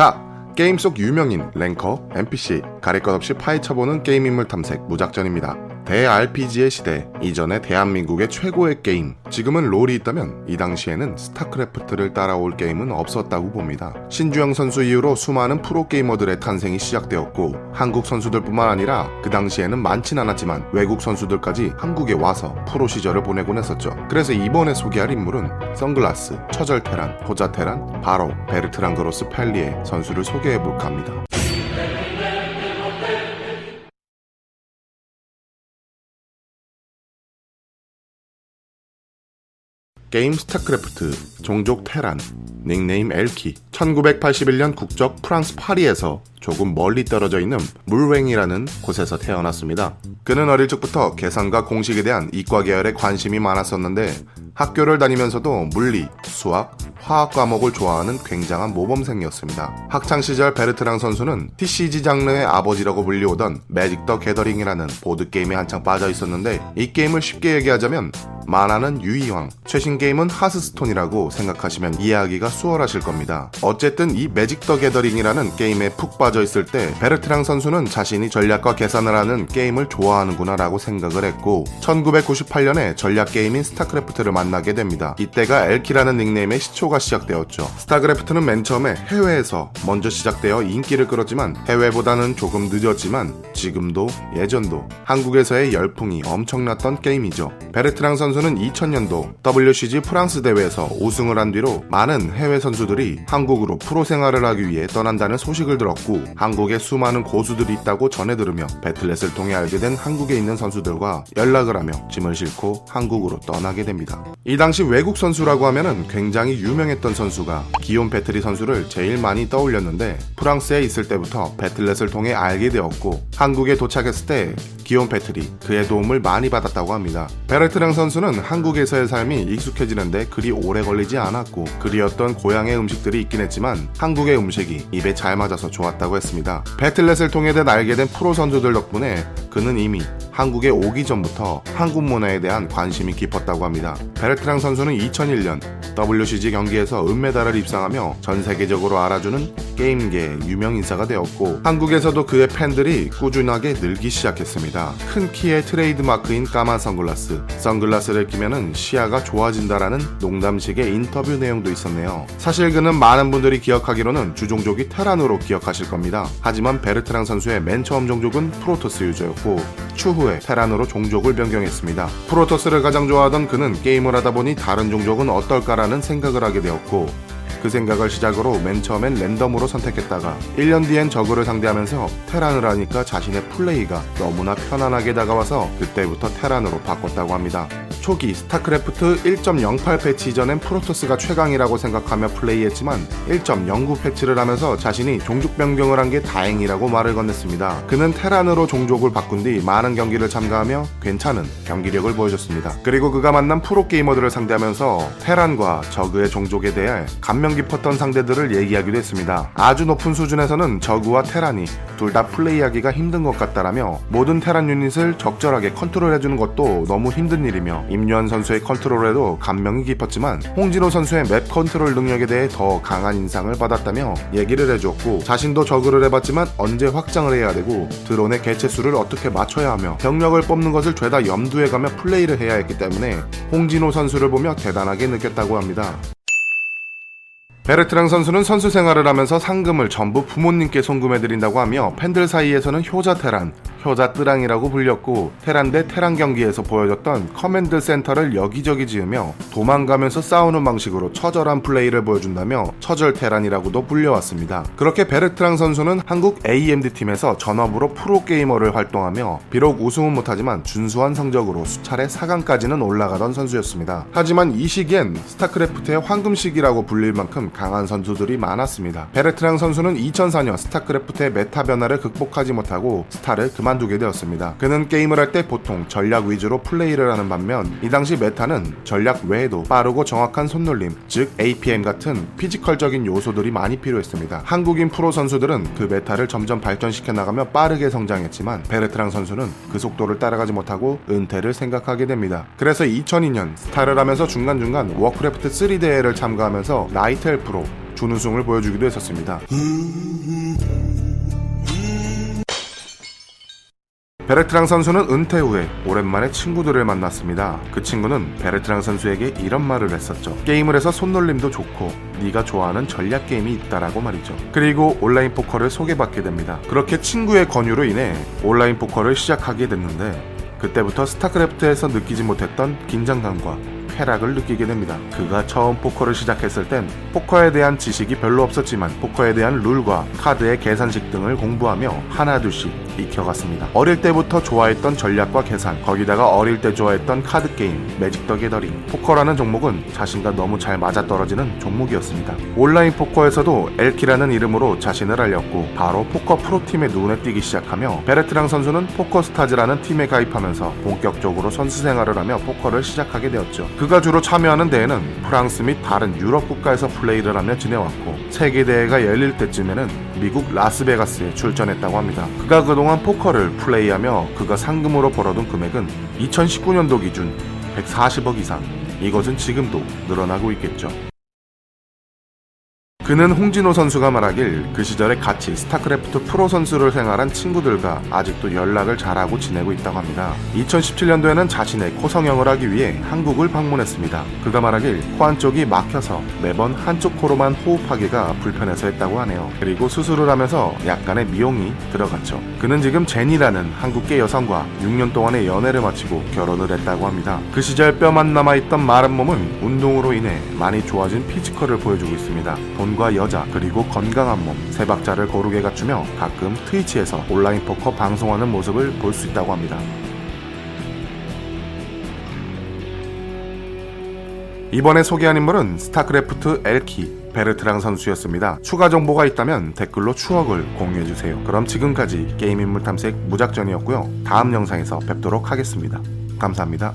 자, 게임 속 유명인, ranker, NPC, 가릴 것 없이 파헤쳐보는 게임 인물 탐색 무작전입니다. 대-RPG의 시대, 이전에 대한민국의 최고의 게임, 지금은 롤이 있다면 이 당시에는 스타크래프트를 따라올 게임은 없었다고 봅니다. 신주영 선수 이후로 수많은 프로게이머들의 탄생이 시작되었고 한국 선수들뿐만 아니라 그 당시에는 많진 않았지만 외국 선수들까지 한국에 와서 프로 시절을 보내곤 했었죠. 그래서 이번에 소개할 인물은 선글라스, 처절 테란, 효자 테란, 바로 베르트랑 그로스펠리에 선수를 소개해볼까 합니다. 게임 스타크래프트, 종족 테란, 닉네임 엘키, 1981년 국적 프랑스 파리에서 조금 멀리 떨어져 있는 물웽이라는 곳에서 태어났습니다. 그는 어릴 적부터 계산과 공식에 대한 이과 계열에 관심이 많았었는데 학교를 다니면서도 물리, 수학, 화학 과목을 좋아하는 굉장한 모범생이었습니다. 학창 시절 베르트랑 선수는 TCG 장르의 아버지라고 불리우던 매직 더 게더링이라는 보드 게임에 한창 빠져 있었는데 이 게임을 쉽게 얘기하자면 만화는 유희왕, 최신 게임은 하스스톤이라고 생각하시면 이해하기가 수월하실 겁니다. 어쨌든 이 매직 더 게더링이라는 게임에 푹 빠져 있을 때 베르트랑 선수는 자신이 전략과 계산을 하는 게임을 좋아하는구나라고 생각을 했고 1998년에 전략 게임인 스타크래프트를 만나게 됩니다. 이때가 엘키라는 닉네임의 시초가 시작되었죠. 스타크래프트는 맨 처음에 해외에서 먼저 시작되어 인기를 끌었지만 해외보다는 조금 늦었지만 지금도 예전도 한국에서의 열풍이 엄청났던 게임이죠. 베르트랑 선수 는 2000년도 WCG 프랑스 대회에서 우승을 한 뒤로 많은 해외 선수들이 한국으로 프로 생활을 하기 위해 떠난다는 소식을 들었고 한국에 수많은 고수들이 있다고 전해 들으며 배틀넷을 통해 알게 된 한국에 있는 선수들과 연락을 하며 짐을 싣고 한국으로 떠나게 됩니다. 이 당시 외국 선수라고 하면은 굉장히 유명했던 선수가 기욤 패트리 선수를 제일 많이 떠올렸는데 프랑스에 있을 때부터 배틀넷을 통해 알게 되었고 한국에 도착했을 때 기욤 패트리 그의 도움을 많이 받았다고 합니다. 베르트랑 선수 는 한국에서의 삶이 익숙해지는데 그리 오래 걸리지 않았고 그리웠던 고향의 음식들이 있긴 했지만 한국의 음식이 입에 잘 맞아서 좋았다고 했습니다. 배틀넷을 통해 알게 된 프로 선수들 덕분에 그는 이미 한국에 오기 전부터 한국 문화에 대한 관심이 깊었다고 합니다. 베르트랑 선수는 2001년 WCG 경기에서 은메달을 입상하며 전 세계적으로 알아주는 게임계 유명 인사가 되었고 한국에서도 그의 팬들이 꾸준하게 늘기 시작했습니다. 큰 키의 트레이드 마크인 까만 선글라스, 선글라스를 끼면은 시야가 좋아진다라는 농담식의 인터뷰 내용도 있었네요. 사실 그는 많은 분들이 기억하기로는 주종족이 테란으로 기억하실 겁니다. 하지만 베르트랑 선수의 맨 처음 종족은 프로토스 유저였고 추 후에 테란으로 종족을 변경했습니다. 프로토스를 가장 좋아하던 그는 게임을 하다 보니 다른 종족은 어떨까라는 생각을 하게 되었고 그 생각을 시작으로 맨 처음엔 랜덤으로 선택했다가 1년 뒤엔 저그를 상대하면서 테란을 하니까 자신의 플레이가 너무나 편안하게 다가와서 그때부터 테란으로 바꿨다고 합니다. 초기 스타크래프트 1.08 패치 이전엔 프로토스가 최강이라고 생각하며 플레이했지만 1.09 패치를 하면서 자신이 종족 변경을 한 게 다행이라고 말을 건넸습니다. 그는 테란으로 종족을 바꾼 뒤 많은 경기를 참가하며 괜찮은 경기력을 보여줬습니다. 그리고 그가 만난 프로게이머들을 상대하면서 테란과 저그의 종족에 대해 감명 깊었던 상대들을 얘기하기도 했습니다. 아주 높은 수준에서는 저그와 테란이 둘 다 플레이하기가 힘든 것 같다라며 모든 테란 유닛을 적절하게 컨트롤해주는 것도 너무 힘든 일이며 임요한 선수의 컨트롤에도 감명이 깊었지만 홍진호 선수의 map 컨트롤 능력에 대해 더 강한 인상을 받았다며 얘기를 해주었고 자신도 저그를 해봤지만 언제 확장을 해야 되고 드론의 개체 수를 어떻게 맞춰야 하며 병력을 뽑는 것을 죄다 염두에 가며 플레이를 해야 했기 때문에 홍진호 선수를 보며 대단하게 느꼈다고 합니다. 베르트랑 선수는 선수 생활을 하면서 상금을 전부 부모님께 송금해드린다고 하며 팬들 사이에서는 효자 테란, 효자 뜨랑이라고 불렸고 테란 대 테란 경기에서 보여줬던 command center를 여기저기 지으며 도망가면서 싸우는 방식으로 처절한 플레이를 보여준다며 처절 테란이라고도 불려왔습니다. 그렇게 베르트랑 선수는 한국 AMD 팀에서 전업으로 프로게이머를 활동하며 비록 우승은 못하지만 준수한 성적으로 수차례 4강까지는 올라가던 선수였습니다. 하지만 이 시기엔 스타크래프트의 황금 시기라고 불릴 만큼 강한 선수들이 많았습니다. 베르트랑 선수는 2004년 스타크래프트의 meta 변화를 극복하지 못하고 스타를 그만 그만두게 되었습니다. 그는 게임을 할 때 보통 전략 위주로 플레이를 하는 반면 이 당시 meta는 전략 외에도 빠르고 정확한 손놀림, 즉 APM 같은 physical적인 요소들이 많이 필요했습니다. 한국인 프로 선수들은 그 meta를 점점 발전시켜 나가며 빠르게 성장했지만 베르트랑 선수는 그 속도를 따라가지 못하고 은퇴를 생각하게 됩니다. 그래서 2002년 스타를 하면서 중간중간 워크래프트 3 대회를 참가하면서 나이트 엘프로 준우승을 보여주기도 했었습니다. 베르트랑 선수는 은퇴 후에 오랜만에 친구들을 만났습니다. 그 친구는 베르트랑 선수에게 이런 말을 했었죠. 게임을 해서 손놀림도 좋고 네가 좋아하는 전략 게임이 있다라고 말이죠. 그리고 온라인 포커를 소개받게 됩니다. 그렇게 친구의 권유로 인해 온라인 포커를 시작하게 됐는데 그때부터 스타크래프트에서 느끼지 못했던 긴장감과 쾌락을 느끼게 됩니다. 그가 처음 포커를 시작했을 땐 포커에 대한 지식이 별로 없었지만 포커에 대한 룰과 카드의 계산식 등을 공부하며 하나둘씩 익혀갔습니다. 어릴 때부터 좋아했던 전략과 계산, 거기다가 어릴 때 좋아했던 카드 게임, 매직 더 게더링, 포커라는 종목은 자신과 너무 잘 맞아떨어지는 종목이었습니다. 온라인 포커에서도 엘키라는 이름으로 자신을 알렸고 바로 포커 프로팀에 눈에 띄기 시작하며 베르트랑 선수는 포커스타즈라는 팀에 가입하면서 본격적으로 선수 생활을 하며 포커를 시작하게 되었죠. 그가 주로 참여하는 대회는 프랑스 및 다른 유럽 국가에서 플레이를 하며 지내왔고 세계 대회가 열릴 때쯤에는 미국 라스베가스에 출전했다고 합니다. 그가 그동안 포커를 플레이하며 그가 상금으로 벌어둔 금액은 2019년도 기준 140억 이상. 이것은 지금도 늘어나고 있겠죠. 그는 홍진호 선수가 말하길 그 시절에 같이 스타크래프트 프로 선수를 생활한 친구들과 아직도 연락을 잘하고 지내고 있다고 합니다. 2017년도에는 자신의 코 성형을 하기 위해 한국을 방문했습니다. 그가 말하길 코 한쪽이 막혀서 매번 한쪽 코로만 호흡하기가 불편해서 했다고 하네요. 그리고 수술을 하면서 약간의 미용이 들어갔죠. 그는 지금 제니라는 한국계 여성과 6년 동안의 연애를 마치고 결혼을 했다고 합니다. 그 시절 뼈만 남아있던 마른 몸은 운동으로 인해 많이 좋아진 physical을 보여주고 있습니다. 돈과 여자 그리고 건강한 몸 세 박자를 고르게 갖추며 가끔 트위치에서 온라인 포커 방송하는 모습을 볼 수 있다고 합니다. 이번에 소개한 인물은 스타크래프트 엘키 베르트랑 선수였습니다. 추가 정보가 있다면 댓글로 추억을 공유해주세요. 그럼 지금까지 게임 인물 탐색 무작전이었고요. 다음 영상에서 뵙도록 하겠습니다. 감사합니다.